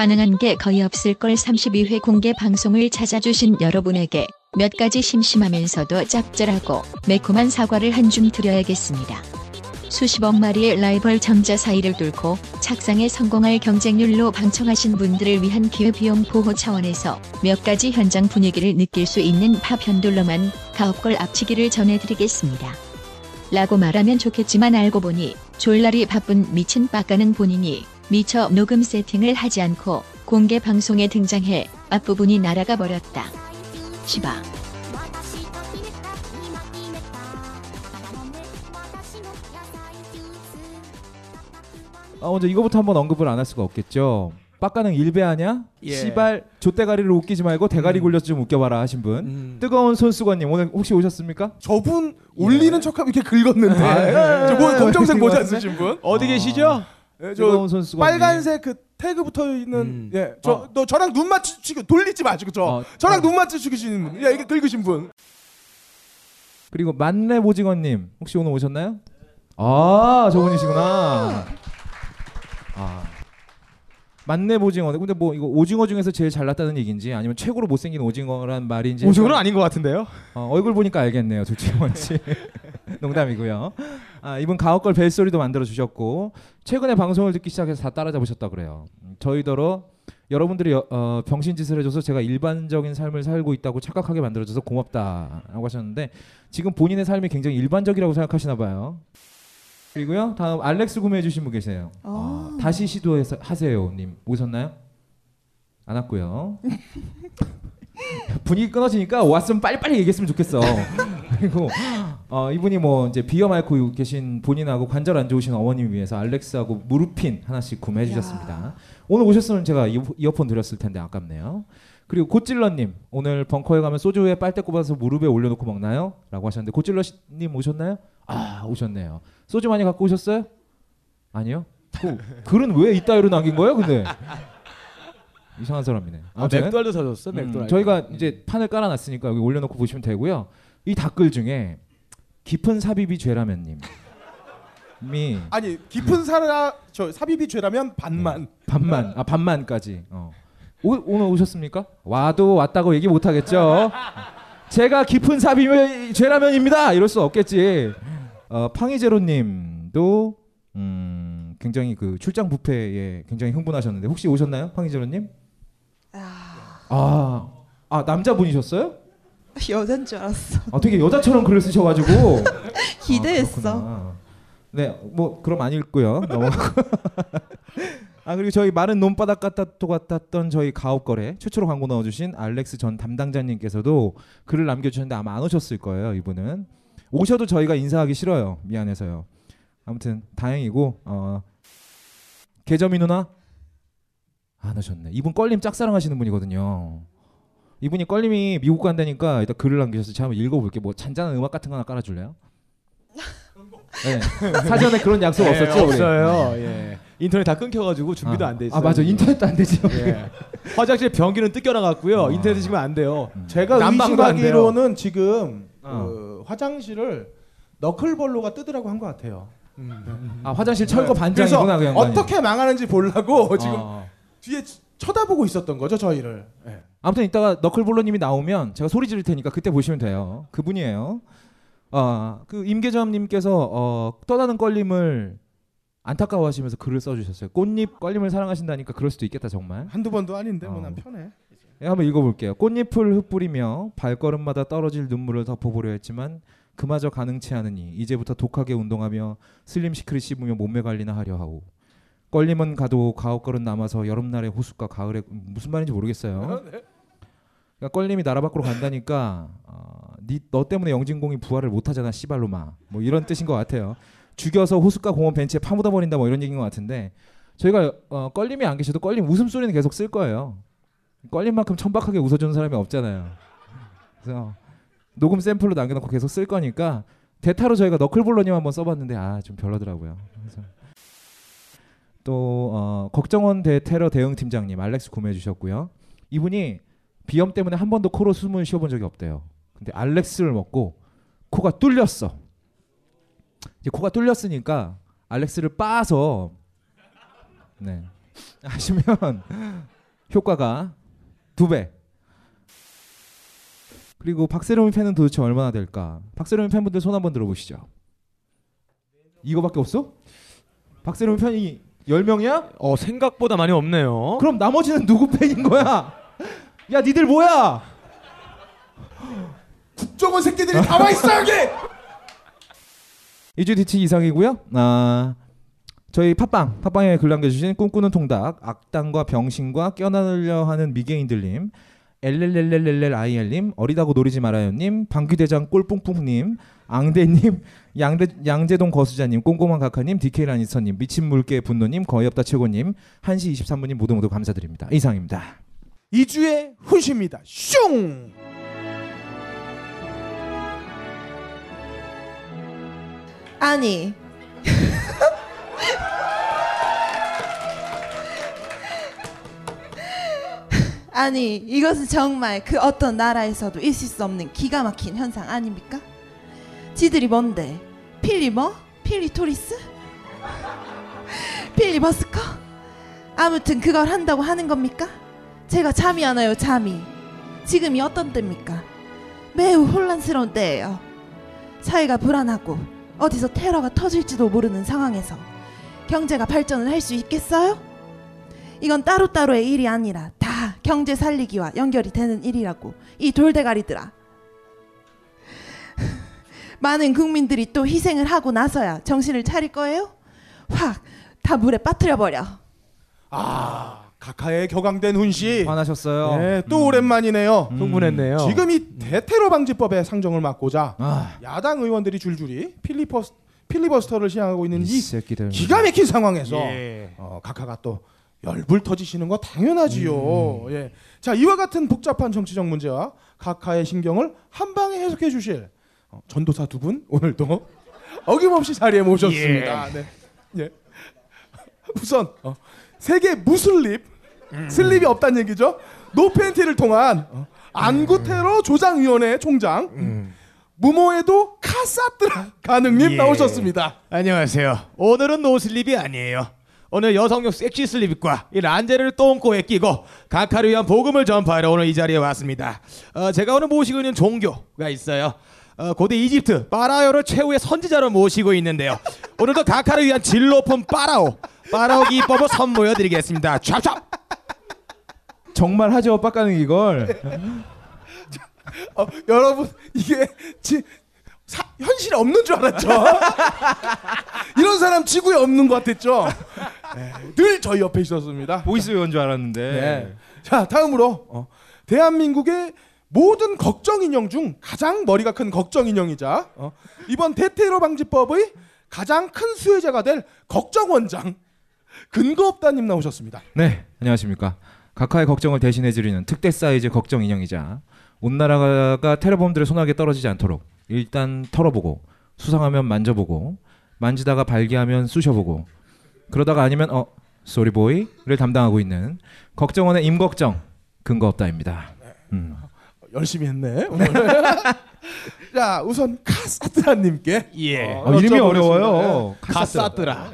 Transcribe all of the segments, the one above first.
가능한 게 거의 없을 걸 32회 공개 방송을 찾아주신 여러분에게 몇 가지 심심하면서도 짭짤하고 매콤한 사과를 한 줌 드려야겠습니다. 수십억 마리의 라이벌 전자 사이를 뚫고 착상에 성공할 경쟁률로 방청하신 분들을 위한 기회비용 보호 차원에서 몇 가지 현장 분위기를 느낄 수 있는 파편돌로만 가업걸 앞치기를 전해드리겠습니다. 라고 말하면 좋겠지만 알고 보니 졸라리 바쁜 미친 빡가는 본인이 미처 녹음 세팅을 하지 않고 공개 방송에 등장해 앞부분이 날아가 버렸다. 시바. 아, 먼저 이거부터 한번 언급을 안 할 수가 없겠죠. 빡가는 일배하냐? 예. 시발 조대가리를 웃기지 말고 대가리 음. 굴려서 좀 웃겨봐라 하신 분. 음. 뜨거운 손수건님 오늘 혹시 오셨습니까? 저분 예. 올리는 척하면 이렇게 긁었는데. 아, 예. 저분 예. 검정색 모자 예. 쓰신 분. 어디 아. 계시죠? 예, 저. 빨간색 그 태그 붙어 있는 음. 예, 저 어. 너 저랑 눈 맞추시고 돌리지 마시고 저 어, 저랑 어. 눈 맞추시는 분, 예, 이게 긁으신 분. 그리고 만렙 오징어 님 혹시 오늘 오셨나요? 아 저분이시구나. 아 만렙 오징어. 근데 뭐 이거 오징어 중에서 제일 잘났다는 얘기인지 아니면 최고로 못생긴 오징어란 말인지 오징어는 아닌 것 같은데요. 어, 얼굴 보니까 알겠네요. 둘 중에 뭔지. 농담이고요. 아, 이분 가옥걸 벨소리도 만들어 주셨고 최근에 방송을 듣기 시작해서 다 따라잡으셨다 그래요. 음, 저희더러 여러분들이 여- 어, 병신 짓을 해줘서 제가 일반적인 삶을 살고 있다고 착각하게 만들어줘서 고맙다라고 하셨는데 지금 본인의 삶이 굉장히 일반적이라고 생각하시나 봐요. 그리고요 다음 알렉스 구매해 주신 분 계세요. 아, 다시 시도해서 하세요님 오셨나요? 안 왔고요. 분위기 끊어지니까 왔으면 빨리빨리 얘기했으면 좋겠어. 그리고 어, 이분이 뭐 이제 비염 앓고 계신 본인하고 관절 안 좋으신 어머님 위해서 알렉스하고 무르핀 하나씩 구매해 주셨습니다. 오늘 오셨으면 제가 이어, 이어폰 드렸을 텐데 아깝네요. 그리고 고찔러님 오늘 벙커에 가면 소주에 빨대 꼽아서 무릎에 올려놓고 먹나요? 라고 하셨는데 고찔러님 오셨나요? 아 오셨네요. 소주 많이 갖고 오셨어요? 아니요. 그 글은 왜 이따위로 남긴 거예요? 근데 이상한 사람이네. 아, 아무튼 맥도날드 사줬어. 음, 맥도날드. 저희가 이제 판을 깔아놨으니까 여기 올려놓고 보시면 되고요. 이 댓글 중에 깊은 삽입이 죄라면님. 이 아니 깊은 사라 저 삽입이 죄라면 반만. 반만 아 반만까지. 어. 오, 오늘 오셨습니까? 와도 왔다고 얘기 못 하겠죠. 제가 깊은 삽입이 죄라면입니다. 이럴 수 없겠지. 어, 팡이제로님도 음, 굉장히 그 출장 뷔페에 굉장히 흥분하셨는데 혹시 오셨나요, 팡이제로님? 아, 아 남자분이셨어요? 여잔 줄 알았어. 아 되게 여자처럼 글을 쓰셔가지고 기대했어. 아. 네, 뭐 그럼 안 읽고요. 넘어가고. 아 그리고 저희 마른 논바닥 또 같았던 저희 가옥거래 최초로 광고 넣어주신 알렉스 전 담당자님께서도 글을 남겨주셨는데 아마 안 오셨을 거예요. 이분은 오셔도 저희가 인사하기 싫어요. 미안해서요. 아무튼 다행이고 어, 개점이 누나 안 오셨네. 이분 껄림 짝사랑하시는 분이거든요. 이분이 껄림이 미국 간다니까 일단 글을 남기셔서 제가 한번 읽어볼게요. 뭐 잔잔한 음악 같은 거 하나 깔아줄래요? 네. 사전에 그런 약속 네, 없었죠? 없어요. 예. 인터넷 다 끊겨가지고 준비도 아, 안돼 있어요. 아 맞아 인터넷도 안 되죠. 예. 화장실 변기는 뜯겨나갔고요. 아. 인터넷 지금 안 돼요. 제가 안 돼요. 의심하기로는 지금 어. 그 화장실을 너클볼로가 뜨더라고 한 것 같아요. 아 화장실 철거 그래서 반장이구나 그 양반이. 어떻게 망하는지 보려고 지금 아. 뒤에 쳐다보고 있었던 거죠 저희를. 예. 아무튼 이따가 너클볼러님이 나오면 제가 소리 지를 테니까 그때 보시면 돼요. 그분이에요. 아그 임계점님께서 어, 떠나는 껄림을 안타까워하시면서 글을 써주셨어요. 꽃잎 껄림을 사랑하신다니까 그럴 수도 있겠다 정말. 한두 번도 아닌데 어. 뭐난 편해. 예, 한번 읽어볼게요. 꽃잎을 흩뿌리며 발걸음마다 떨어질 눈물을 덮어보려 했지만 그마저 가능치 않으니 이제부터 독하게 운동하며 슬림 시크릿 씹으며 몸매 관리나 하려 하오. 껄림은 가도 가옥 걸은 남아서 여름날의 호숫가 가을에 음, 무슨 말인지 모르겠어요. 그러니까 껄림이 나라 밖으로 간다니까 어, 니, 너 때문에 영진공이 부활을 못하잖아 씨발로마 뭐 이런 뜻인 것 같아요. 죽여서 호숫가 공원 벤치에 파묻어 버린다 뭐 이런 얘기인 것 같은데 저희가 어, 껄림이 안 계셔도 껄림 웃음소리는 계속 쓸 거예요. 껄림만큼 천박하게 웃어주는 사람이 없잖아요. 그래서 녹음 샘플로 남겨놓고 계속 쓸 거니까 대타로 저희가 너클볼러님 한번 써봤는데 아 좀 별로더라고요. 그래서 또 어, 걱정원 대 테러 대응 팀장님 알렉스 구매해 주셨고요. 이분이 비염 때문에 한 번도 코로 숨을 쉬어본 적이 없대요. 근데 알렉스를 먹고 코가 뚫렸어. 이제 코가 뚫렸으니까 알렉스를 빻아서 네 하시면 효과가 두 배. 그리고 박세롬이 팬은 도대체 얼마나 될까? 박세롬이 팬분들 손 한번 들어보시죠. 이거밖에 없어? 박세롬이 팬이 10명이야? 어 생각보다 많이 없네요. 그럼 나머지는 누구 팬인 거야? 야, 니들 뭐야? 국정원 새끼들이 다 와 있어 여기. 2주 뒤치 이상이고요. 아, 저희 팟빵, 팟빵에 글 남겨주신 꿈꾸는 통닭, 악당과 병신과 껴나누려 하는 미개인들님, 엘렐렐렐렐렐아이엘님, 어리다고 노리지 말아요님, 방귀대장 꼴뿡뿡님, 앙대님, 양대, 양재동 거수자님, 꼼꼼한 각하님, 디케이 라니스터님, 미친 물개 분노님, 거의 없다 최고님, 1시 23분님 모두 모두 감사드립니다. 이상입니다. 2주의 훈시입니다. 슝. 아니. 아니, 이것은 정말 그 어떤 나라에서도 있을 수 없는 기가 막힌 현상 아닙니까? 지들이 뭔데? 필리버? 필리 토리스? 필리 버스커? 아무튼 그걸 한다고 하는 겁니까? 제가 잠이 안 와요, 잠이. 지금이 어떤 때입니까? 매우 혼란스러운 때예요. 사회가 불안하고 어디서 테러가 터질지도 모르는 상황에서 경제가 발전을 할 수 있겠어요? 이건 따로따로의 일이 아니라 다 경제 살리기와 연결이 되는 일이라고 이 돌대가리들아. 많은 국민들이 또 희생을 하고 나서야 정신을 차릴 거예요? 확 다 물에 빠뜨려 버려. 아 각하의 격앙된 훈시. 화나셨어요? 네, 또 오랜만이네요. 음. 흥분했네요. 지금 이 대테러 방지법의 상정을 맡고자 아, 야당 의원들이 줄줄이 필리버스 필리버스터를 시행하고 있는 이이 새끼들. 기가 막힌 상황에서 예. 어, 각하가 또 열불 터지시는 거 당연하지요. 음. 예. 자 이와 같은 복잡한 정치적 문제와 각하의 신경을 한 방에 해석해 주실 어, 전도사 두 분 오늘도 어김없이 자리에 모셨습니다. 네. 예. 우선 어, 세계 무슬립 슬립이 없다는 얘기죠. 노팬티를 통한 어, 안구 테러 조장위원회 총장 무모에도 카사트라 가능님 예. 나오셨습니다. 안녕하세요. 오늘은 노슬립이 아니에요. 오늘 여성용 섹시 슬립과 이 란제리를 똥꼬에 끼고 각하를 위한 복음을 전파하러 오늘 이 자리에 왔습니다. 어, 제가 오늘 모시고 있는 종교가 있어요. 어, 고대 이집트 파라오를 최후의 선지자로 모시고 있는데요. 오늘도 각하를 위한 질 높은 파라오 파라오 기법을 선보여드리겠습니다. 찹찹. 정말 하죠, 빡가는 이걸. 어, 여러분 이게 지, 사, 현실에 없는 줄 알았죠. 이런 사람 지구에 없는 것 같았죠. 네, 늘 저희 옆에 있었습니다. 보이스 요원 줄 알았는데. 네. 자 다음으로 어, 대한민국의 모든 걱정 인형 중 가장 머리가 큰 걱정 인형이자 어, 이번 대테러 방지법의 가장 큰 수혜자가 될 걱정 원장 근거 없다님 나오셨습니다. 네, 안녕하십니까. 각하의 걱정을 대신해 드리는 특대 사이즈 걱정 인형이자 온 나라가 테러범들의 손아귀에 떨어지지 않도록 일단 털어보고 수상하면 만져보고 만지다가 발기하면 쑤셔보고 그러다가 아니면 어 쏘리보이를 담당하고 있는 걱정원의 임걱정 근거 없다입니다. 음. 열심히 했네. 오늘. 자 우선 카사트라님께 예. 어, 어, 이름이. 어려워요. 카사트라.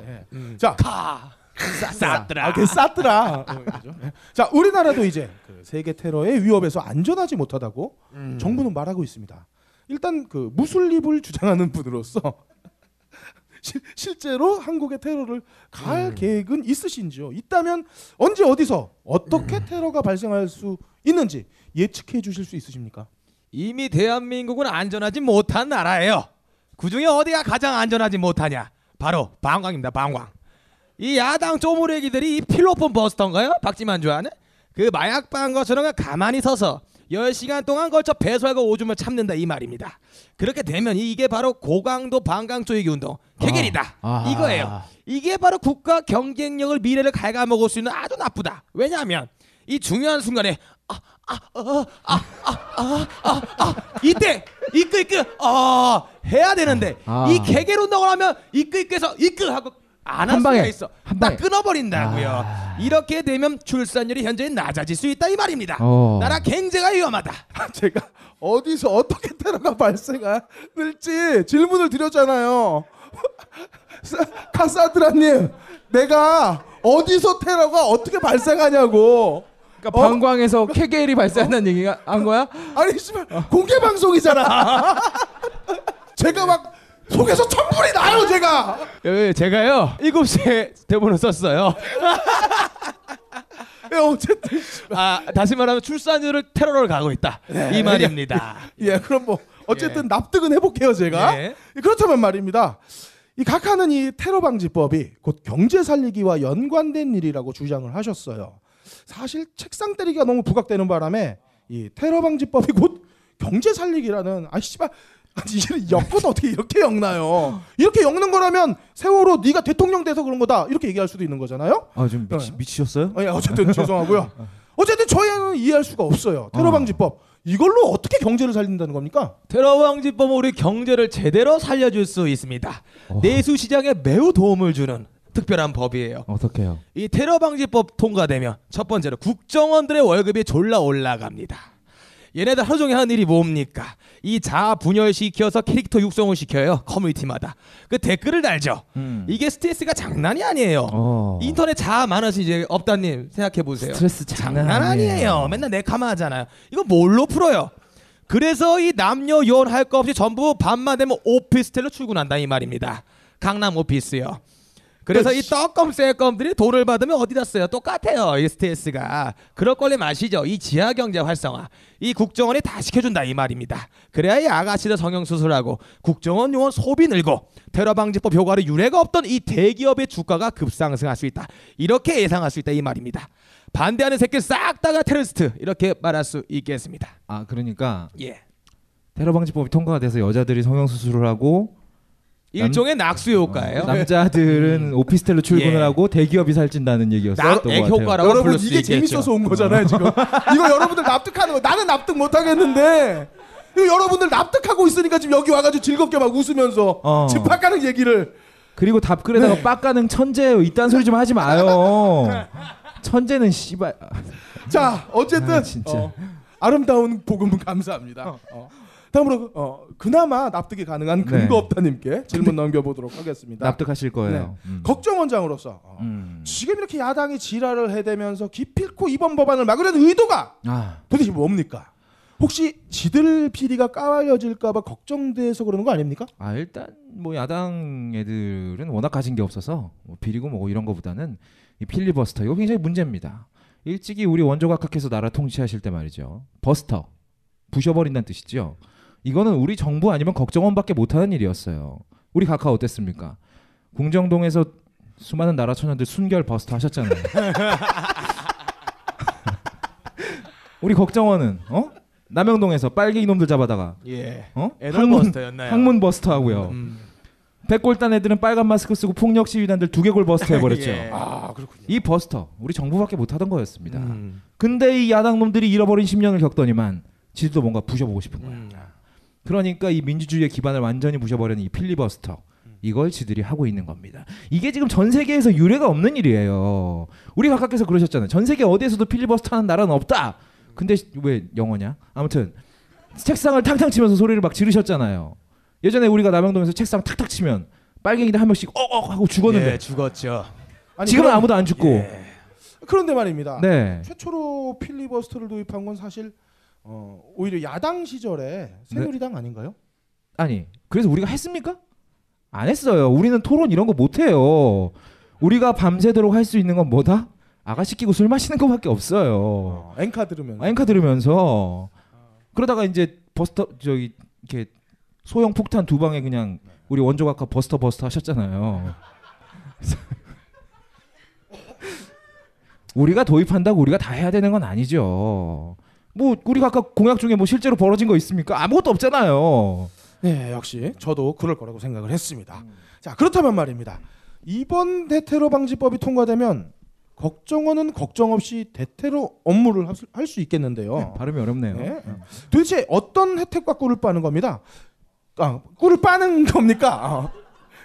자, 카. 사트라. 아, 그 싸트라. 어, 그죠? 자, 우리나라도 이제 그 세계 테러의 위협에서 안전하지 못하다고 음. 정부는 말하고 있습니다. 일단 그 무슬립을 주장하는 분으로서 실, 실제로 한국의 테러를 가할 음. 계획은 있으신지요? 있다면 언제 어디서 어떻게 음. 테러가 발생할 수 있는지 예측해 주실 수 있으십니까? 이미 대한민국은 안전하지 못한 나라예요. 그 중에 어디가 가장 안전하지 못하냐? 바로 방광입니다. 방광. 이 야당 쪼무레기들이 이 필로폰 버스터인가요? 박지만 좋아하는 그 마약 반 것처럼 가만히 서서 10시간 동안 걸쳐 배설과 오줌을 참는다 이 말입니다. 그렇게 되면 이게 바로 고강도 방광 조이기 운동 케겔이다. 아. 이거예요. 이게 바로 국가 경쟁력을 미래를 갉아먹을 수 있는 아주 나쁘다. 왜냐하면 이 중요한 순간에 아, 아, 아, 아, 아, 아, 아, 아, 이때 이끄 이끄 어 해야 되는데 아. 이 개겔 운동을 하면 이끄 이끄해서 이끄 하고 안할한 수가 있어. 한 딱. 끊어버린다고요. 아. 이렇게 되면 출산율이 현저히 낮아질 수 있다 이 말입니다. 어. 나라 경제가 위험하다. 제가 어디서 어떻게 테러가 발생할지 질문을 드렸잖아요. 사- 카사드라님, 내가 어디서 테러가 어떻게 발생하냐고. 그러니까 어? 방광에서 케겔이 발생한다는 얘기가 한 거야? 아니 씨발 공개 방송이잖아. 제가 막 속에서 천불이 나요 제가. 예, 제가요 7시에 대본을 썼어요. 예, 어쨌든 아 다시 말하면 출산율을 테러를 가고 있다 이 말입니다. 예 그럼 뭐 어쨌든 납득은 해볼게요 제가. 예. 그렇다면 말입니다. 이 각하는 이 테러 방지법이 곧 경제 살리기와 연관된 일이라고 주장을 하셨어요. 사실 책상 때리기가 너무 부각되는 바람에 이 테러 방지법이 곧 경제 살리기라는 아 씨발 아니 이게 엮어도 어떻게 이렇게 엮나요? 이렇게 엮는 거라면 세월호 네가 대통령 돼서 그런 거다 이렇게 얘기할 수도 있는 거잖아요. 아좀 미치, 미치 셨어요? 어, 예, 어쨌든 죄송하고요. 어쨌든 저희는 이해할 수가 없어요. 테러 방지법 이걸로 어떻게 경제를 살린다는 겁니까? 테러 방지법은 우리 경제를 제대로 살려줄 수 있습니다. 어. 내수 시장에 매우 도움을 주는 특별한 법이에요. 어떻게요? 이 테러 방지법 통과되면 첫 번째로 국정원들의 월급이 졸라 올라갑니다. 얘네들 하루 종일 하는 일이 뭡니까? 이 자아 분열시켜서 캐릭터 육성을 시켜요. 커뮤니티마다. 그 댓글을 달죠. 음. 이게 스트레스가 장난이 아니에요. 어. 인터넷 자아 많으신 이제 업다님 생각해 보세요. 스트레스 장난, 장난 아니에요. 맨날 내카마 하잖아요. 이거 뭘로 풀어요? 그래서 이 남녀 요원 할거 없이 전부 밤만 되면 오피스텔로 출근한다 이 말입니다. 강남 오피스요. 그래서 이 떡검 쎄검들이 돈을 받으면 어디다 써요? 똑같아요. 이 스트레스가. 그럴 걸리 마시죠. 이 지하 경제 활성화. 이 국정원이 다 시켜준다 이 말입니다. 그래야 이 아가씨들 성형수술하고 국정원 요원 소비 늘고 테러 방지법 효과를 유례가 없던 이 대기업의 주가가 급상승할 수 있다. 이렇게 예상할 수 있다 이 말입니다. 반대하는 새끼 싹 다가 테러리스트 이렇게 말할 수 있겠습니다. 아 그러니까 예. 테러 방지법이 통과가 돼서 여자들이 성형 수술을 하고 일종의 낙수 효과예요. 남자들은 오피스텔로 출근을 예. 하고 대기업이 살찐다는 얘기였었던 것 같아요. 효과라고 여러분 이게 있겠죠. 재밌어서 온 거잖아요 지금. 이거 여러분들 납득하는 거. 나는 납득 못 하겠는데. 여러분들 납득하고 있으니까 지금 여기 와가지고 즐겁게 막 웃으면서 어. 집합가는 얘기를 그리고 답글에다가 빡가는 천재예요. 이딴 소리 좀 하지 마요. 천재는 씨발. 자 어쨌든 아, 진짜. 어, 아름다운 복음은 감사합니다. 어. 다음으로 어, 그나마 납득이 가능한 근거 네. 없다님께 질문 넘겨보도록 하겠습니다. 납득하실 거예요. 음. 걱정 원장으로서 어, 음. 지금 이렇게 야당이 지랄을 해대면서 기필코 이번 법안을 막으려는 의도가 아, 도대체 뭡니까? 혹시 지들 비리가 까발려질까봐 걱정돼서 그러는 거 아닙니까? 아 일단 뭐 야당 애들은 워낙 가진 게 없어서 뭐 비리고 뭐 이런 거보다는 이 필리버스터 이거 굉장히 문제입니다. 일찍이 우리 원조각학께서 나라 통치하실 때 말이죠. 버스터 부셔버린다는 뜻이죠. 이거는 우리 정부 아니면 걱정원밖에 못하는 일이었어요. 우리 각하 어땠습니까? 궁정동에서 수많은 나라 처녀들 순결 버스터 하셨잖아요. 우리 걱정원은 어? 남영동에서 빨개 이놈들 잡아다가 예. 어? 에너버스터였나요? 항문 버스터 하고요. 음. 백골단 애들은 빨간 마스크 쓰고 폭력 시위단들 두개골 버스터 해버렸죠. 예. 아 그렇군요. 이 버스터 우리 정부밖에 못하던 거였습니다. 음. 근데 이 야당 놈들이 잃어버린 10년을 겪더니만 지들도 뭔가 부셔보고 싶은 거야. 음. 그러니까 이 민주주의의 기반을 완전히 부셔버리는 이 필리버스터 이걸 지들이 하고 있는 겁니다. 이게 지금 전 세계에서 유례가 없는 일이에요. 우리 각하께서 그러셨잖아요. 전 세계 어디에서도 필리버스터 하는 나라는 없다. 근데 왜 영어냐? 아무튼 책상을 탕탕 치면서 소리를 막 지르셨잖아요. 예전에 우리가 남영동에서 책상 탁탁 치면 빨갱이들 한 명씩 어어 하고 죽었는데 예, 죽었죠. 아니, 지금은 그럼- 아무도 안 죽고 예. 그런데 말입니다. 네. 최초로 필리버스터를 도입한 건 사실 어, 오히려 야당 시절에 새누리당 아닌가요? 아니 그래서 우리가 했습니까? 안 했어요. 우리는 토론 이런 거 못 해요. 우리가 밤새도록 할 수 있는 건 뭐다? 아가씨 끼고 술 마시는 거밖에 없어요. 어, 엔카 들으면 앵카 들으면서 그러다가 이제 버스터 저기 이렇게 소형 폭탄 두 방에 그냥 우리 원조 각하 버스터 버스터 하셨잖아요. 우리가 도입한다고 우리가 다 해야 되는 건 아니죠. 뭐 우리 각각 공약 중에 뭐 실제로 벌어진 거 있습니까? 아무것도 없잖아요. 네, 역시 저도 그럴 거라고 생각을 했습니다. 자, 그렇다면 말입니다. 이번 대테러 방지법이 통과되면 걱정원은 걱정 없이 대테러 업무를 할 수 있겠는데요. 발음이 어렵네요. 네. 도대체 어떤 혜택과 꿀을 빠는 겁니다. 아, 꿀을 빠는 겁니까? 아,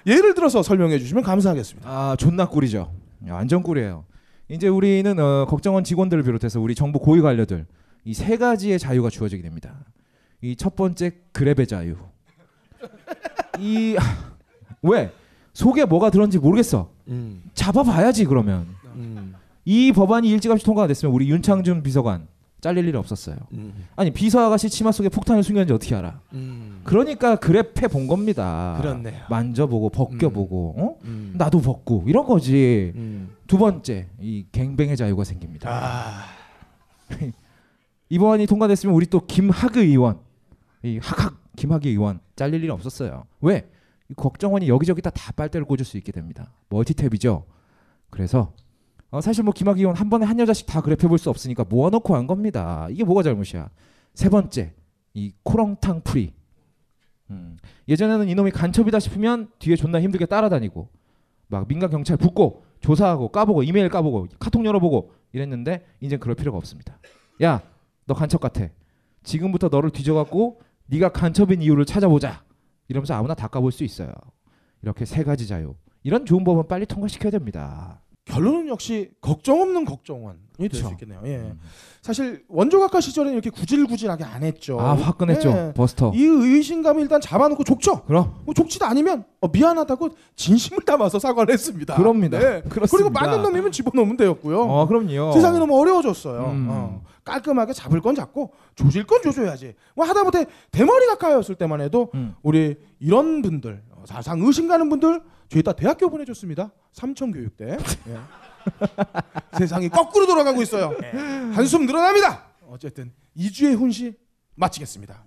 예를 들어서 설명해 주시면 감사하겠습니다. 아 존나 꿀이죠. 야, 완전 꿀이에요. 이제 우리는 어, 걱정원 직원들을 비롯해서 우리 정부 고위 관료들 이 세 가지의 자유가 주어지게 됩니다. 이 첫 번째 그랩의 자유. 이 왜 속에 뭐가 들었는지 모르겠어. 음. 잡아봐야지 그러면. 음. 이 법안이 일찌감치 통과가 됐으면 우리 윤창준 비서관 잘릴 일이 없었어요. 음. 아니 비서 아가씨 치마 속에 폭탄을 숨겼는지 어떻게 알아? 음. 그러니까 그랩해 본 겁니다. 그렇네요. 만져보고 벗겨보고 어? 음. 나도 벗고 이런 거지. 음. 두 번째 이 갱뱅의 자유가 생깁니다. 아. 이 법안이 통과됐으면 우리 또 김학의 의원, 이 학학 김학의 의원 잘릴 일 없었어요. 왜? 이 국정원이 여기저기다 다 빨대를 꽂을 수 있게 됩니다. 멀티탭이죠. 그래서 어, 사실 뭐 김학의 의원 한 번에 한 여자씩 다 그래프 해볼 수 없으니까 모아놓고 한 겁니다. 이게 뭐가 잘못이야? 세 번째 이 코렁탕 free. 음, 예전에는 이놈이 간첩이다 싶으면 뒤에 존나 힘들게 따라다니고 막 민간 경찰 붙고 조사하고 까보고 이메일 까보고 카톡 열어보고 이랬는데 이제 그럴 필요가 없습니다. 야, 너 간첩 같아. 지금부터 너를 뒤져갖고 네가 간첩인 이유를 찾아보자. 이러면서 아무나 다 까볼 수 있어요. 이렇게 세 가지 자유. 이런 좋은 법은 빨리 통과시켜야 됩니다. 결론은 역시 걱정 없는 걱정원 이될 그쵸. 수 있겠네요. 예. 사실 원조각가 시절에는 이렇게 구질구질하게 안 했죠. 아 화끈했죠. 예. 버스터. 이 의심감을 일단 잡아놓고 족쳐. 그럼 뭐 족치도 아니면 어, 미안하다고 진심을 담아서 사과를 했습니다. 그럽니다. 네. 그렇습니다. 그리고 맞는 놈이면 집어넣으면 되었고요. 어 그럼요. 세상이 너무 어려워졌어요. 음. 어. 깔끔하게 잡을 건 잡고 조질 건 조져야지. 뭐 하다못해 대머리 각하였을 때만 해도 음. 우리 이런 분들 어, 사상 의심 가는 분들 저희 다 대학교 보내줬습니다. 삼천 교육대. 예. 세상이 거꾸로 돌아가고 있어요. 한숨 늘어납니다. 어쨌든 2주의 훈시 마치겠습니다.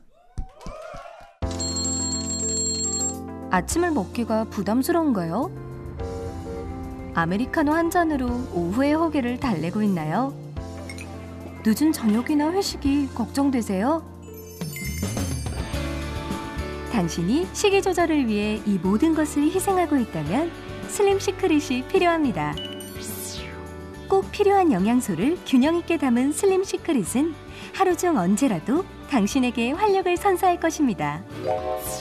아침을 먹기가 부담스러운가요? 아메리카노 한 잔으로 오후의 허기를 달래고 있나요? 늦은 저녁이나 회식이 걱정되세요? 당신이 식이 조절을 위해 이 모든 것을 희생하고 있다면 Slim Secret이 필요합니다. 꼭 필요한 영양소를 균형 있게 담은 Slim Secret은 하루 중 언제라도 당신에게 활력을 선사할 것입니다.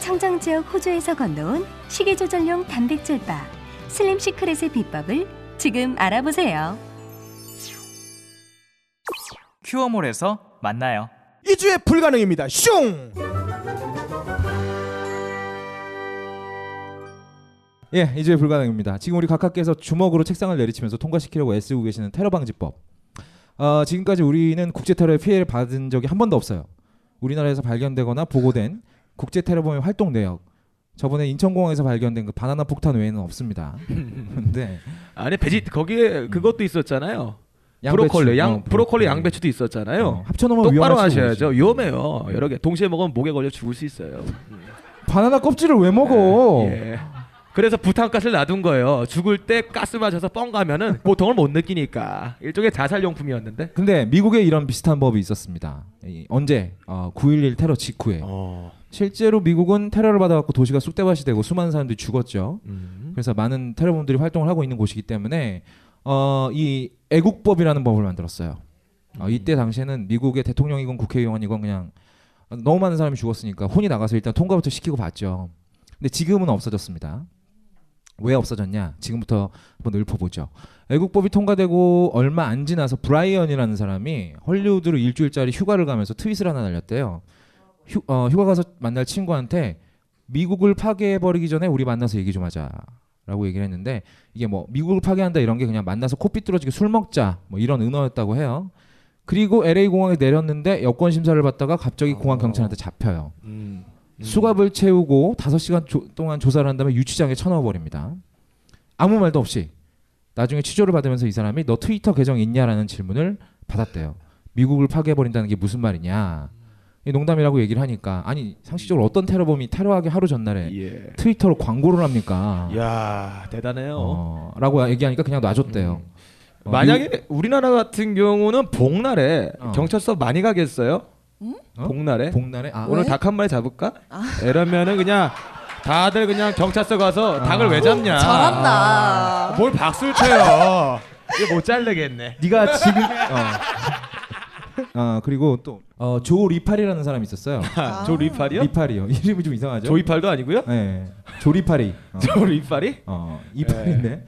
청정 지역 호주에서 건너온 식이 조절용 단백질 바 Slim Secret의 비법을 지금 알아보세요. 큐어몰에서 만나요. 2주의 불가능입니다. 슝! 예, 이제 불가능입니다. 지금 우리 각하께서 주먹으로 책상을 내리치면서 통과시키려고 애쓰고 계시는 테러 방지법. 어, 지금까지 우리는 국제 테러의 피해를 받은 적이 한 번도 없어요. 우리나라에서 발견되거나 보고된 국제 테러범의 활동 내역. 저번에 인천공항에서 발견된 그 바나나 폭탄 외에는 없습니다. 근데 아니 배지 거기에 그것도 있었잖아요. 양배추, 브로콜리 양 어, 브로콜리 양배추도 있었잖아요. 어, 합쳐놓으면 똑바로 하셔야죠. 위험해요. 여러 개 동시에 먹으면 목에 걸려 죽을 수 있어요. 바나나 껍질을 왜 먹어? 예. 그래서 부탄가스를 놔둔 거예요. 죽을 때 가스 맞아서 뻥 가면은 고통을 못 느끼니까 일종의 자살용품이었는데. 근데 미국에 이런 비슷한 법이 있었습니다. 이, 언제? 어, 9.11 테러 직후에. 어. 실제로 미국은 테러를 받아갖고 도시가 쑥대밭이 되고 수많은 사람들이 죽었죠. 음. 그래서 많은 테러범들이 활동을 하고 있는 곳이기 때문에 어, 이 애국법이라는 법을 만들었어요. 어, 이때 당시에는 미국의 대통령이건 국회의원이건 그냥 너무 많은 사람이 죽었으니까 혼이 나가서 일단 통과부터 시키고 봤죠. 근데 지금은 없어졌습니다. 왜 없어졌냐? 지금부터 한번 읊어보죠. 애국법이 통과되고 얼마 안 지나서 브라이언이라는 사람이 헐리우드로 일주일짜리 휴가를 가면서 트윗을 하나 날렸대요. 휴, 어, 휴가 가서 만날 친구한테 미국을 파괴해버리기 전에 우리 만나서 얘기 좀 하자 라고 얘기를 했는데 이게 뭐 미국을 파괴한다 이런 게 그냥 만나서 코 삐뚤어지게 술 먹자 뭐 이런 은어였다고 해요. 그리고 LA 공항에 내렸는데 여권 심사를 받다가 갑자기 공항 경찰한테 잡혀요. 음. 수갑을 채우고 5시간 조- 동안 조사를 한 다음에 유치장에 쳐넣어 버립니다. 아무 말도 없이 나중에 취조를 받으면서 이 사람이 너 트위터 계정 있냐라는 질문을 받았대요. 미국을 파괴해 버린다는 게 무슨 말이냐? 이 농담이라고 얘기를 하니까 아니 상식적으로 어떤 테러범이 테러하기 하루 전날에 예. 트위터로 광고를 합니까? 야 대단해요. 어, 라고 얘기하니까 그냥 놔줬대요. 어, 만약에 우리나라 같은 경우는 복날에 어. 경찰서 많이 가겠어요? 어? 복날에 복날에 아, 오늘 왜? 닭한 마리 잡을까? 이러면은 그냥 다들 그냥 경찰서 가서 닭을 왜 잡냐? 잘한다. 뭘 박수를 쳐요? 이거 못 잘르겠네. 네가 지금 어. 아 그리고 또조 리팔이라는 사람이 있었어요. 아. 조 리팔이요? 리팔이요. 이름이 좀 이상하죠? 조 이팔도 아니고요? 네. 조 리팔이. 어, 조 리팔이? 어 이팔인데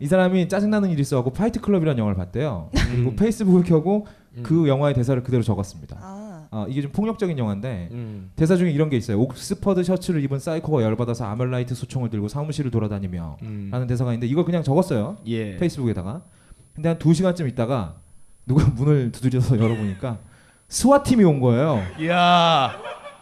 이 사람이 짜증나는 일이 있어갖고 파이트 클럽이라는 영화를 봤대요. 그리고 페이스북을 켜고 그 영화의 대사를 그대로 적었습니다. 아. 어, 이게 좀 폭력적인 영화인데 음. 대사 중에 이런 게 있어요. 옥스퍼드 셔츠를 입은 사이코가 열받아서 아멜라이트 소총을 들고 사무실을 돌아다니며 음. 라는 대사가 있는데 이걸 그냥 적었어요. 예. 페이스북에다가 근데 한 2시간쯤 있다가 누가 문을 두드려서 열어보니까 SWAT팀이 온 거예요. 이야.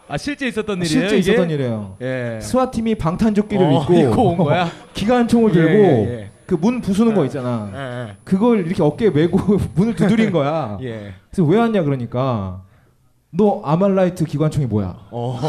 아 실제 있었던 일이에요. 실제 이게? 있었던 일이에요. 예. 스와팀이 방탄조끼를 어, 입고, 입고 온 거야? 기관총을 예, 들고 예, 그문 부수는 거 있잖아. 예. 예. 그걸 이렇게 어깨에 메고 문을 두드린 거야. 예. 그래서 왜 왔냐 그러니까 너 아말라이트 기관총이 뭐야? 어.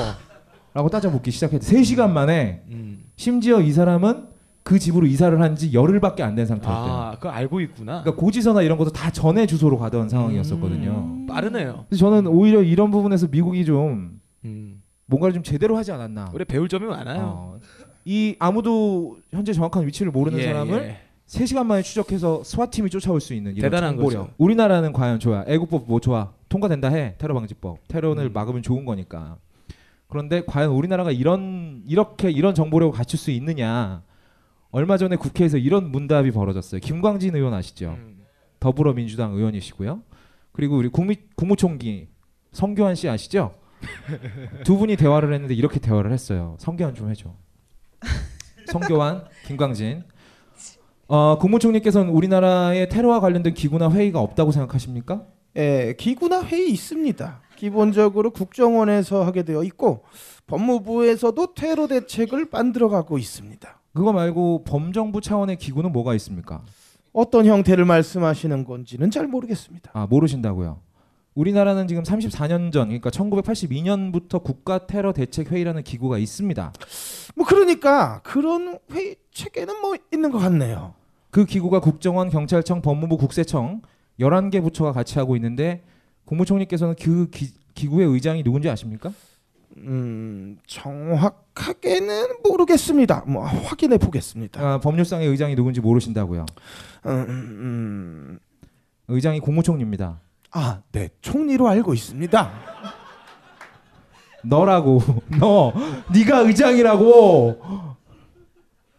라고 따져 묻기 시작했대. 3시간 만에 음. 심지어 이 사람은 그 집으로 이사를 한 지 열흘밖에 안 된 상태였대요. 아, 그거 알고 있구나. 그러니까 고지서나 이런 것도 다 전에 주소로 가던 상황이었었거든요. 음, 빠르네요. 그래서 저는 오히려 이런 부분에서 미국이 좀 음. 뭔가를 좀 제대로 하지 않았나. 우리 배울 점이 많아요. 어, 이 아무도 현재 정확한 위치를 모르는 예, 사람을 예. 3시간 만에 추적해서 스와팀이 쫓아올 수 있는 이런 대단한 정보력. 거죠. 우리나라는 과연 좋아. 애국법 뭐 좋아. 통과된다 해. 테러 방지법. 테러를 음. 막으면 좋은 거니까. 그런데 과연 우리나라가 이런 이렇게 이런 정보력을 갖출 수 있느냐? 얼마 전에 국회에서 이런 문답이 벌어졌어요. 김광진 의원 아시죠? 음. 더불어민주당 의원이시고요. 그리고 우리 국미, 국무총리 성교환 씨 아시죠? 두 분이 대화를 했는데 이렇게 대화를 했어요. 성교환 좀 해줘. 성교환, 김광진. 어, 국무총리께서는 우리나라의 테러와 관련된 기구나 회의가 없다고 생각하십니까? 예, 기구나 회의 있습니다. 기본적으로 국정원에서 하게 되어 있고 법무부에서도 테러 대책을 만들어가고 있습니다. 그거 말고 범정부 차원의 기구는 뭐가 있습니까? 어떤 형태를 말씀하시는 건지는 잘 모르겠습니다. 아 모르신다고요. 우리나라는 지금 34년 전, 그러니까 1982년부터 국가 테러 대책 회의라는 기구가 있습니다. 뭐 그러니까 그런 회의 체계는 뭐 있는 것 같네요. 그 기구가 국정원, 경찰청, 법무부, 국세청 11개 부처가 같이 하고 있는데 국무총리께서는 그 기, 기구의 의장이 누군지 아십니까? 음, 정확하게는 모르겠습니다. 뭐 확인해 보겠습니다. 아, 법률상의 의장이 누군지 모르신다고요. 음, 음, 의장이 국무총리입니다. 아, 네, 총리로 알고 있습니다. 너라고 너 네가 의장이라고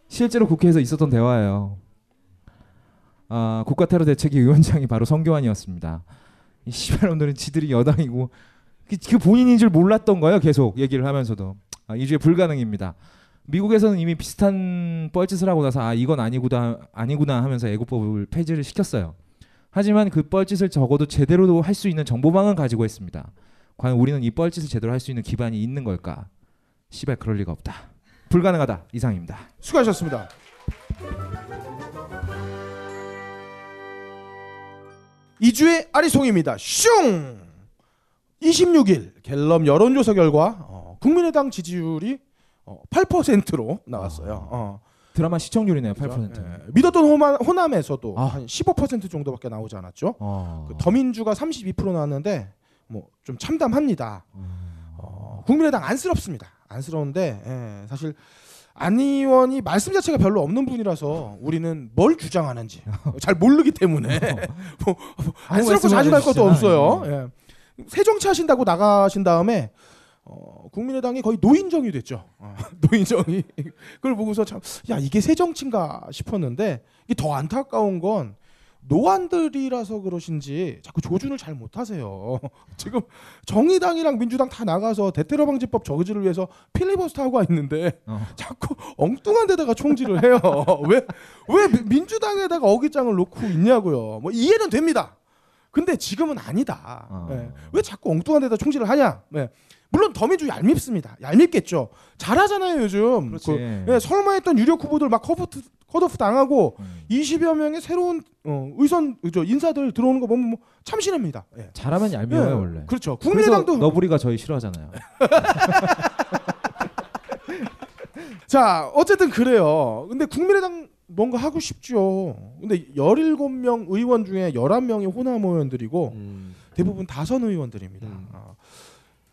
실제로 국회에서 있었던 대화예요. 아 국가 테러 대책위 위원장이 바로 성교환이었습니다. 이 시발놈들은 지들이 여당이고 그, 그 본인인 줄 몰랐던 거예요. 계속 얘기를 하면서도 아, 이주에 불가능입니다. 미국에서는 이미 비슷한 뻘짓을 하고 나서 아 이건 아니구나 아니구나 하면서 애국법을 폐지를 시켰어요. 하지만 그 뻘짓을 적어도 제대로 할 수 있는 정보망은 가지고 있습니다. 과연 우리는 이 뻘짓을 제대로 할 수 있는 기반이 있는 걸까? 씨발 그럴 리가 없다. 불가능하다. 이상입니다. 수고하셨습니다. 이주의 아리송입니다. 슝! 26일 갤럽 여론조사 결과 어, 국민의당 지지율이 어, 8%로 나왔어요. 어, 드라마 시청률이네요. 8%. 예, 믿었던 호남, 호남에서도 아. 한15% 정도밖에 나오지 않았죠. 어. 그 더민주가 32% 나왔는데 뭐 좀 참담합니다. 어, 국민의당 안쓰럽습니다. 안쓰러운데 예, 사실 안 의원이 말씀 자체가 별로 없는 분이라서 우리는 뭘 주장하는지 잘 모르기 때문에 뭐, 뭐 안쓰럽고 자신할 것도 없어요. 예. 새 정치 하신다고 나가신 다음에 어, 국민의당이 거의 노인정이 됐죠. 어, 노인정이 그걸 보고서 참 야 이게 새 정치인가 싶었는데 이게 더 안타까운 건 노안들이라서 그러신지 자꾸 조준을 잘 못하세요. 지금 정의당이랑 민주당 다 나가서 대테러 방지법 저지를 위해서 필리버스터 하고 있는데 어. 자꾸 엉뚱한 데다가 총질을 해요. 왜 왜 민주당에다가 어깃장을 놓고 있냐고요. 뭐 이해는 됩니다. 근데 지금은 아니다. 어. 예. 왜 자꾸 엉뚱한 데다 총질을 하냐? 예. 물론 더민주 얄밉습니다. 얄밉겠죠. 잘하잖아요 요즘. 그, 예, 설마했던 유력 후보들 막 컷오프, 컷오프 당하고 음. 20여 명의 새로운 어, 의선 저 인사들 들어오는 거 보면 뭐 참신합니다. 예. 잘하면 얄미워요 예. 원래. 그렇죠. 국민의당도 너부리가 저희 싫어하잖아요. 자 어쨌든 그래요. 근데 국민의당 뭔가 하고 싶죠. 근데 17명 의원 중에 11명이 호남 의원들이고 음. 대부분 다선 의원들입니다. 음. 어,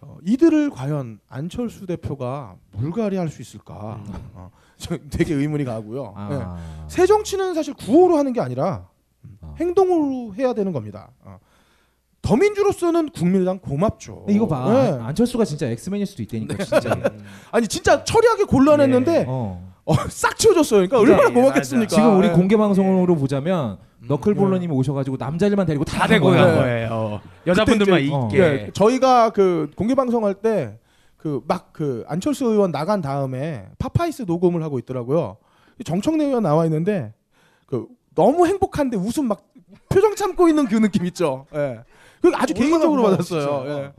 어, 이들을 과연 안철수 대표가 물갈이할 수 있을까? 음. 어, 저 되게 의문이 가고요. 예. 아. 새 정치는 사실 구호로 하는 게 아니라 어. 행동으로 해야 되는 겁니다. 어. 더민주로서는 국민의당 고맙죠. 이거 봐. 예. 안철수가 진짜 엑스맨일 수도 있다니까 진짜. 아니 진짜 처리하기 곤란했는데 어. 어, 싹 치워줬어요. 그러니까 진짜, 얼마나 예, 고맙겠습니까? 지금 우리 예. 공개 방송으로 보자면 음. 너클볼러님이 오셔가지고 남자들만 데리고 다다 대고 간. 거예요. 어. 여자분들만. 있게. 예, 저희가 그 공개 방송할 때 그막그 안철수 의원 나간 다음에 파파이스 녹음을 하고 있더라고요. 정청래 의원 나와 있는데 그 너무 행복한데 웃음 막 표정 참고 있는 그 느낌 있죠. 예. 그 아주 개인적으로 받았어요. 예.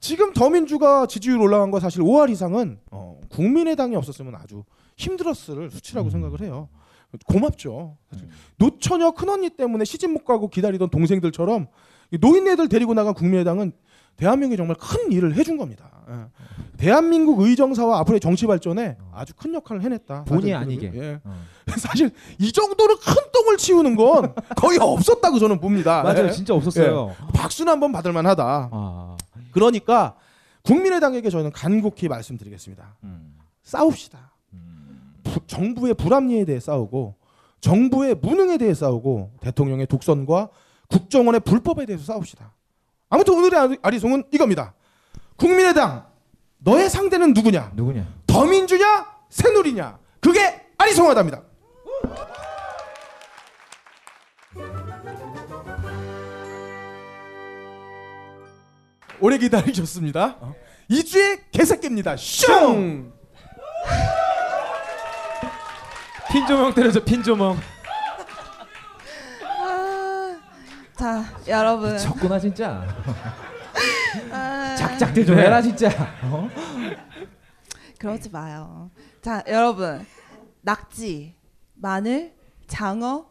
지금 더민주가 지지율 올라간 거 사실 5할 이상은 어, 국민의당이 없었으면 아주 힘들었을 수치라고 음. 생각을 해요. 고맙죠. 사실. 노처녀 큰언니 때문에 시집 못 가고 기다리던 동생들처럼 이 노인네들 데리고 나간 국민의당은 대한민국에 정말 큰 일을 해준 겁니다. 예. 대한민국 의정사와 앞으로의 정치 발전에 아주 큰 역할을 해냈다. 본의 사실 아니게. 예. 어. 사실 이 정도로 큰 똥을 치우는 건 거의 없었다고 저는 봅니다. 맞아요, 예. 진짜 없었어요. 박수는 한번 받을 만하다. 아, 그러니까 국민의당에게 저는 간곡히 말씀드리겠습니다. 음. 싸웁시다. 음. 부- 정부의 불합리에 대해 싸우고 정부의 무능에 대해 싸우고 대통령의 독선과 국정원의 불법에 대해서 싸웁시다. 아무튼 오늘의 아리- 아리송은 이겁니다. 국민의당 너의 상대는 누구냐? 누구냐? 더민주냐? 새누리냐? 그게 아리송하답니다. 오래 기다리셨습니다. 이주의 개새끼입니다. 슝! 핀조명 때려줘, 핀조명. 아, 자 여러분 졌구나 진짜. 아, 작작대 좀 해라 진짜. 어? 그러지 마요. 자 여러분 낙지, 마늘, 장어,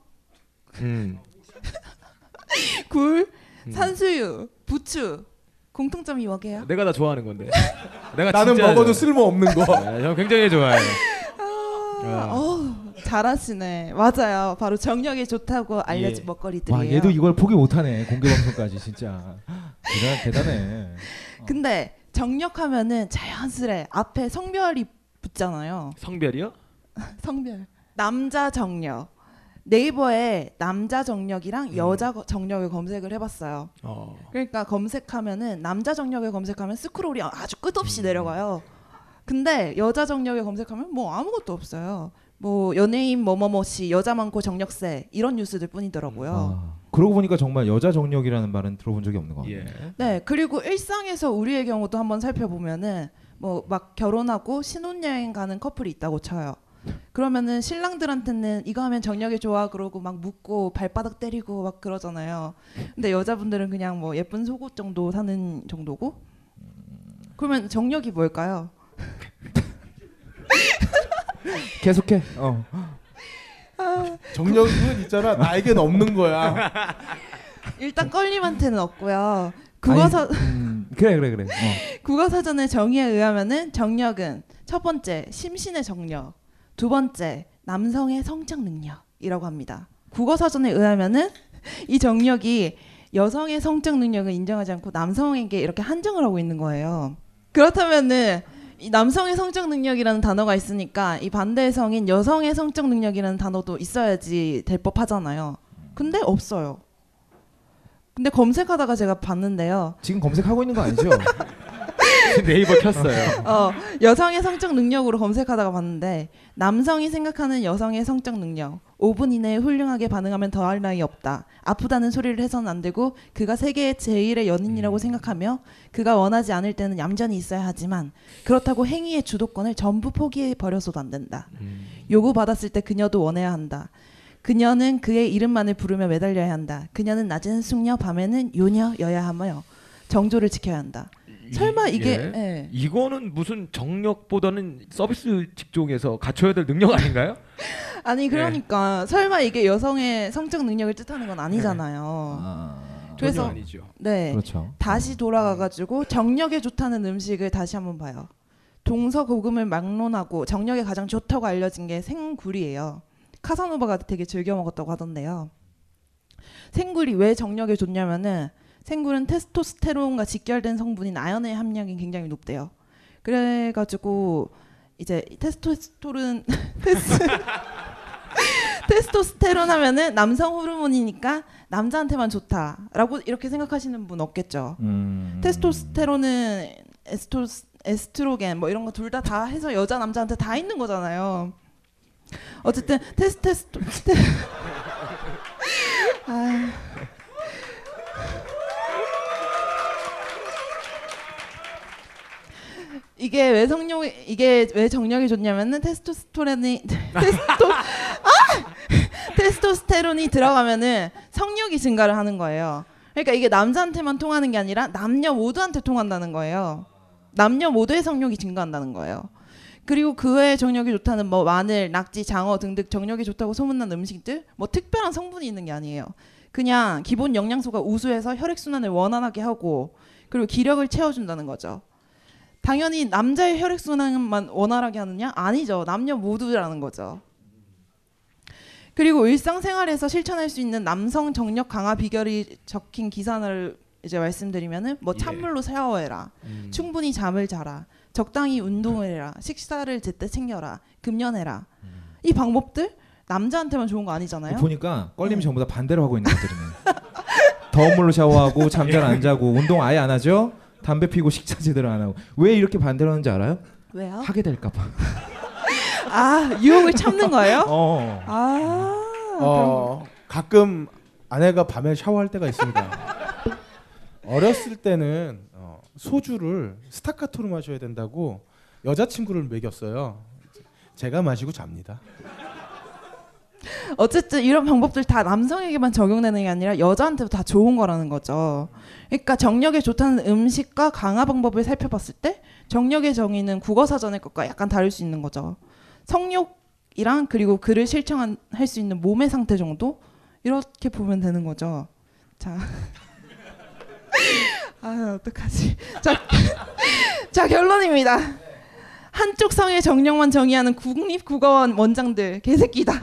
음. 굴, 음. 산수유, 부추 공통점이 뭐게요? 내가 다 좋아하는 건데. 내가 나는 진짜 먹어도. 쓸모 없는 거. 네, 저 굉장히 좋아해요. 아, 아. 어, 잘하시네. 맞아요. 바로 정력에 좋다고 알려진 예. 먹거리들이에요. 와 얘도 이걸 포기 못하네 공개 방송까지 진짜 대단 대단해. 근데 정력하면은 자연스레 앞에 성별이 붙잖아요. 성별이요? 성별. 남자 정력. 네이버에 남자 정력이랑 음. 여자 거- 정력을 검색을 해봤어요. 어. 그러니까 검색하면은 남자 정력을 검색하면 스크롤이 아주 끝없이 음. 내려가요. 근데 여자 정력을 검색하면 뭐 아무것도 없어요. 뭐 연예인 뭐뭐뭐 씨 여자 많고 정력세 이런 뉴스들 뿐이더라고요. 아, 그러고 보니까 정말 여자 정력이라는 말은 들어본 적이 없는 것 같아요. 예. 네 그리고 일상에서 우리의 경우도 한번 살펴보면은 뭐 막 결혼하고 신혼여행 가는 커플이 있다고 쳐요. 그러면은 신랑들한테는 이거 하면 정력이 좋아 그러고 막 묻고 발바닥 때리고 막 그러잖아요. 근데 여자분들은 그냥 뭐 예쁜 속옷 정도 사는 정도고. 그러면 정력이 뭘까요? 계속해. 어. 정력은 있잖아 나에겐 없는 거야. 일단 껄림한테는 없고요. 국어사 아니, 음, 그래 그래 그래. 어. 국어사전의 정의에 의하면은 정력은 첫 번째 심신의 정력, 두 번째 남성의 성적 능력이라고 합니다. 국어사전에 의하면은 이 정력이 여성의 성적 능력을 인정하지 않고 남성에게 이렇게 한정을 하고 있는 거예요. 그렇다면은 이 남성의 성적 능력이라는 단어가 있으니까 이 반대의 성인 여성의 성적 능력이라는 단어도 있어야지 될 법하잖아요. 근데 없어요. 근데 검색하다가 제가 봤는데요. 지금 검색하고 있는 거 아니죠? 네이버 켰어요. 어, 여성의 성적 능력으로 검색하다가 봤는데 남성이 생각하는 여성의 성적 능력 5분 이내에 훌륭하게 반응하면 더할 나위 없다. 아프다는 소리를 해서는 안 되고 그가 세계의 제일의 연인이라고 생각하며 그가 원하지 않을 때는 얌전히 있어야 하지만 그렇다고 행위의 주도권을 전부 포기해 버려서도 안 된다. 음. 요구 받았을 때 그녀도 원해야 한다. 그녀는 그의 이름만을 부르며 매달려야 한다. 그녀는 낮에는 숙녀, 밤에는 요녀여야 하며 정조를 지켜야 한다. 설마 이게 예. 예. 이거는 무슨 정력보다는 서비스 직종에서 갖춰야 될 능력 아닌가요? 아니 그러니까 설마 이게 여성의 성적 능력을 뜻하는 건 아니잖아요. 아, 그래서- 아니죠. 네. 그렇죠. 다시 돌아가가지고 정력에 좋다는 음식을 다시 한번 봐요. 동서 고금을 막론하고 정력에 가장 좋다고 알려진 게 생굴이에요. 카사노바가 되게 즐겨 먹었다고 하던데요. 생굴이 왜 정력에 좋냐면은 생굴은 테스토스테론과 직결된 성분인 아연의 함량이 굉장히 높대요. 그래가지고 이제 테스토스테론 테스 테스토스테론 하면은 남성 호르몬이니까 남자한테만 좋다라고 이렇게 생각하시는 분 없겠죠. 음. 테스토스테론은 에스토 에스트로겐 뭐 이런 거 둘 다다 해서 여자 남자한테 다 있는 거잖아요. 어쨌든 테스테스토 테... 아... 이게 왜 성욕 이게 왜 정력이 좋냐면은 테스토스테론이 테스토 아 테스토스테론이 들어가면은 성욕이 증가를 하는 거예요. 그러니까 이게 남자한테만 통하는 게 아니라 남녀 모두한테 통한다는 거예요. 남녀 모두의 성욕이 증가한다는 거예요. 그리고 그 외에 정력이 좋다는 뭐 마늘, 낙지, 장어 등등 정력이 좋다고 소문난 음식들 뭐 특별한 성분이 있는 게 아니에요. 그냥 기본 영양소가 우수해서 혈액 순환을 원활하게 하고 그리고 기력을 채워준다는 거죠. 당연히 남자의 혈액 순환만 원활하게 하느냐? 아니죠. 남녀 모두라는 거죠. 그리고 일상생활에서 실천할 수 있는 남성 정력 강화 비결이 적힌 기사를 이제 말씀드리면은 뭐 찬물로 샤워해라, 충분히 잠을 자라, 적당히 운동을 해라, 식사를 제때 챙겨라, 금연해라. 이 방법들 남자한테만 좋은 거 아니잖아요. 보니까 껄림이 네. 전부 다 반대로 하고 있는 것들이네. 더운 물로 샤워하고 잠잘 안 자고 운동 아예 안 하죠. 담배 피고 식사 제대로 안 하고 왜 이렇게 반대로 하는지 알아요? 왜요? 하게 될까봐. 아 유혹을 참는 거예요? 어. 아 어, 가끔 아내가 밤에 샤워할 때가 있습니다. 어렸을 때는 어, 소주를 스타카토로 마셔야 된다고 여자친구를 먹였어요. 제가 마시고 잡니다. 어쨌든 이런 방법들 다 남성에게만 적용되는 게 아니라 여자한테도 다 좋은 거라는 거죠. 그러니까 정력에 좋다는 음식과 강화 방법을 살펴봤을 때 정력의 정의는 국어 사전의 것과 약간 다를 수 있는 거죠. 성욕이랑 그리고 그를 실천할 수 있는 몸의 상태 정도 이렇게 보면 되는 거죠. 자, 아 어떡하지? 자, 자 결론입니다. 한쪽 성의 정력만 정의하는 국립국어원 원장들 개새끼다.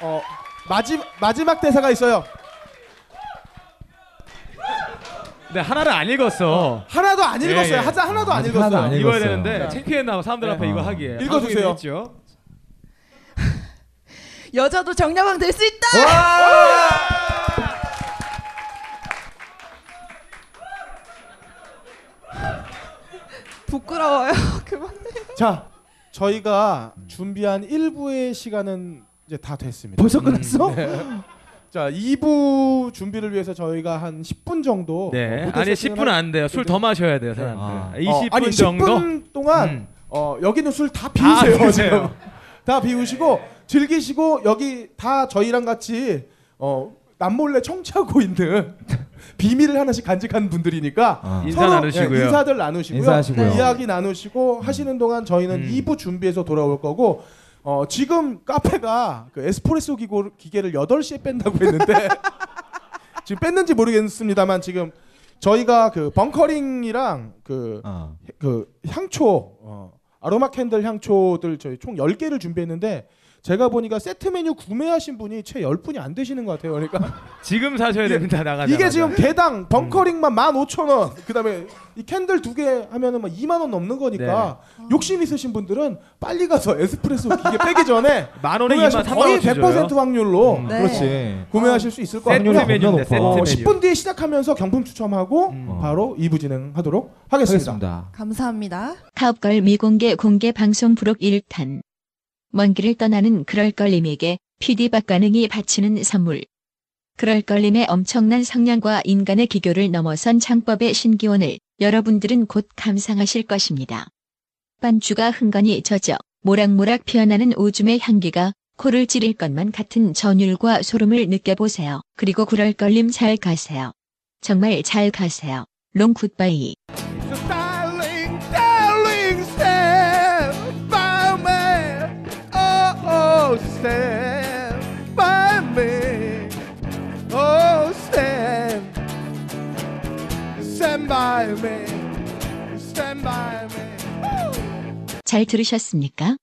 어, 마지, 마지막 대사가 있어요. 네 하나를 안 읽었어. 하나도 안 예, 읽었어요. 예. 하자 하나도 안 읽었어요. 하나도 안 읽- 읽어야 읽었어요. 되는데 자. 창피했나 사람들 앞에 네. 이거 어. 하기에 읽어주세요. 했죠. 여자도 정력왕 될 수 있다. 부끄러워요. 그만. 자, 저희가 준비한 1부의 시간은 이제 다 됐습니다. 벌써 끝났어? 자, 2부 준비를 위해서 저희가 한 10분 정도 네. 어, 무대 아니 세팅을 10분 할- 안 돼요. 술 더 마셔야 돼요, 사람들. 아. 20분 어, 아니, 정도. 10분 동안 음. 어, 여기는 술다다 비우세요. 비우세요. 지금. 다 비우시고 즐기시고 여기 다 저희랑 같이 어, 남몰래 청취하고 있는 비밀을 하나씩 간직한 분들이니까 아. 인사 서로, 나누시고요. 예, 인사들 나누시고요. 인사하시고요. 네. 이야기 나누시고 하시는 동안 저희는 음. 2부 준비해서 돌아올 거고 어, 지금 카페가 그 에스프레소 기고, 기계를 8시에 뺀다고 했는데 지금 뺐는지 모르겠습니다만 지금 저희가 그 벙커링이랑 그, 어. 그 향초 어, aroma candle 향초들 저희 총 10개를 준비했는데 제가 보니까 세트 메뉴 구매하신 분이 채 10분이 안 되시는 것 같아요. 그러니까 지금 사셔야 이게- 됩니다. 나가자. 이게 지금 개당 벙커링만 15,000원. 그다음에 이 candle 두 개 하면은 막 2만 원 넘는 거니까 욕심 있으신 분들은 빨리 가서 에스프레소 기계 빼기 전에 만 원에 2만 구매하시면 3만 거의 원100% 확률로 음. 네. 그렇지. 구매하실 수 있을 것. 메뉴인데 세트 어, 메뉴. 10분 뒤에 시작하면서 경품 추첨하고 음. 바로 2부 진행하도록 하겠습니다. 하겠습니다. 감사합니다. 카업걸 미공개 공개 방송 부록 1탄. 먼 길을 떠나는 그럴걸림에게 피디박 가능이 바치는 선물. 그럴걸림의 엄청난 성량과 인간의 기교를 넘어선 창법의 신기원을 여러분들은 곧 감상하실 것입니다. 반주가 흥건히 젖어 모락모락 피어나는 오줌의 향기가 코를 찌를 것만 같은 전율과 소름을 느껴보세요. 그리고 그럴걸림 잘 가세요. 정말 잘 가세요. 롱 굿바이. 잘 들으셨습니까?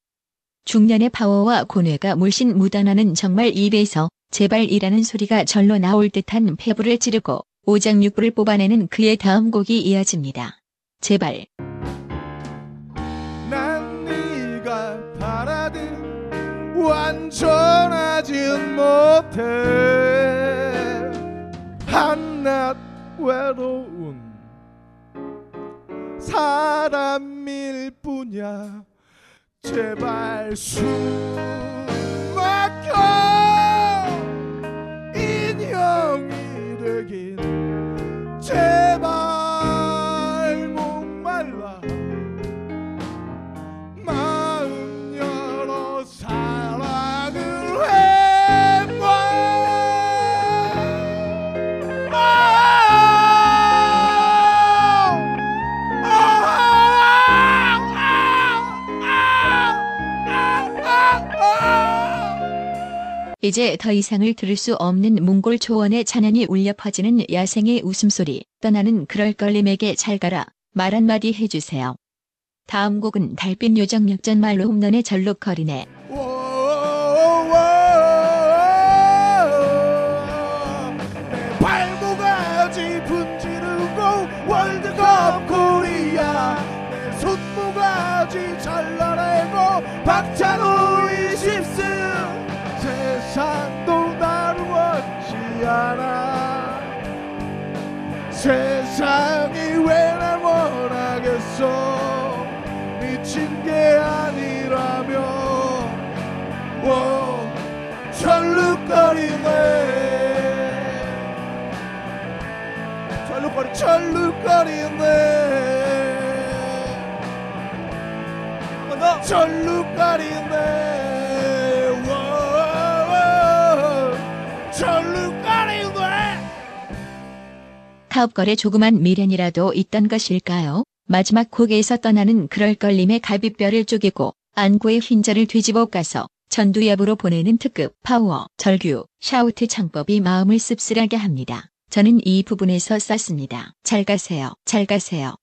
중년의 파워와 고뇌가 물씬 묻어나는 정말 입에서 제발이라는 소리가 절로 나올 듯한 폐부를 찌르고 오장육부를 뽑아내는 그의 다음 곡이 이어집니다. 제발. 난 네가 바라듯 완전하진 못해 한낱 외로운 사람일 뿐이야. 제발 숨 막혀. 인형이 되긴 제발 이제 더 이상을 들을 수 없는 몽골 초원의 찬연이 울려 퍼지는 야생의 웃음소리, 떠나는 그럴걸림에게 잘 가라, 말 한마디 해주세요. 다음 곡은 달빛 요정 역전 말로 홈런의 절룩거리네. 세상이 왜 날 원하겠어? 미친 게 아니라면 워 철룩거리네. 철룩거리 철룩거리네. 철룩거리네 카업걸에 조그만 미련이라도 있던 것일까요? 마지막 곡에서 떠나는 그럴 걸림의 갈비뼈를 쪼개고 안구의 흰자를 뒤집어 까서 전두엽으로 보내는 특급 파워, 절규, 샤우트 창법이 마음을 씁쓸하게 합니다. 저는 이 부분에서 쌌습니다. 잘 가세요. 잘 가세요.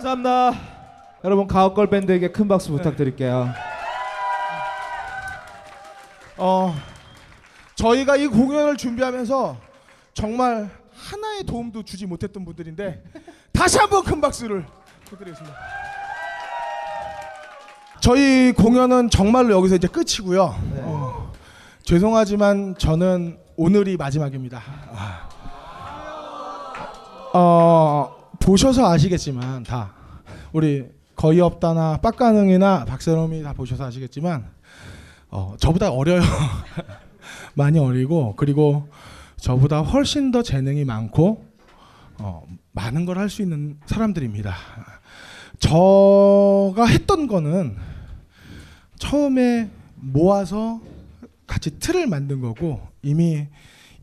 감사합니다. 여러분 가옥걸 밴드에게 큰 박수 부탁드릴게요. 어, 저희가 이 공연을 준비하면서 정말 하나의 도움도 주지 못했던 분들인데 다시 한번 큰 박수를 부탁드리겠습니다. 저희 공연은 정말로 여기서 이제 끝이고요. 어, 죄송하지만 저는 오늘이 마지막입니다. 아. 어, 보셔서 아시겠지만 다 우리 거의 없다나 빡가능이나 박세롬이 다 보셔서 아시겠지만 어, 저보다 어려요. 많이 어리고 그리고 저보다 훨씬 더 재능이 많고 어, 많은 걸 할 수 있는 사람들입니다. 저가 했던 거는 처음에 모아서 같이 틀을 만든 거고 이미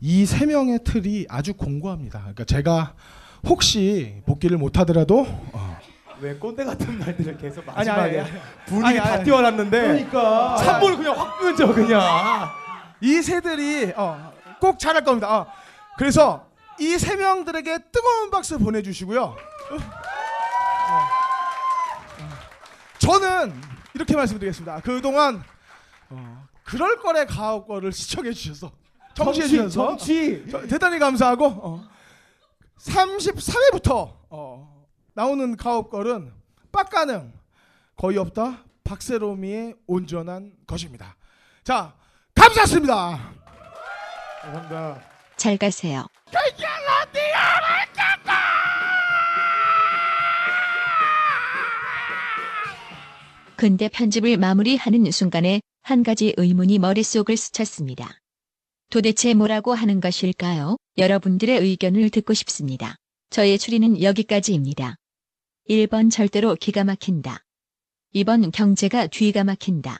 이 세 명의 틀이 아주 공고합니다. 그러니까 제가 혹시 복귀를 못하더라도 어, 왜 꼰대 같은 말들을 계속 아니, 마지막에 아니, 아니. 분위기 아니, 다 아니. 띄워놨는데 그러니까 3분 그냥 확 끊죠 그냥 이 새들이 어, 꼭 잘할 겁니다. 어. 그래서 이 세 명들에게 뜨거운 박수 보내주시고요. 어. 어. 저는 이렇게 말씀드리겠습니다. 그동안 어, 그럴 거래 가옥 거를 시청해 주셔서 청취해 주셔서 정치 저- 대단히 감사하고 어, 33회부터 어, 나오는 가옥걸은 빡가능 거의 없다 박세롬이의 온전한 것입니다. 자 감사합니다. 감사합니다 잘 가세요. 근데 편집을 마무리하는 순간에 한 가지 의문이 머릿속을 스쳤습니다. 도대체 뭐라고 하는 것일까요? 여러분들의 의견을 듣고 싶습니다. 저의 추리는 여기까지입니다. 1번 절대로 기가 막힌다. 2번 경제가 뒤가 막힌다.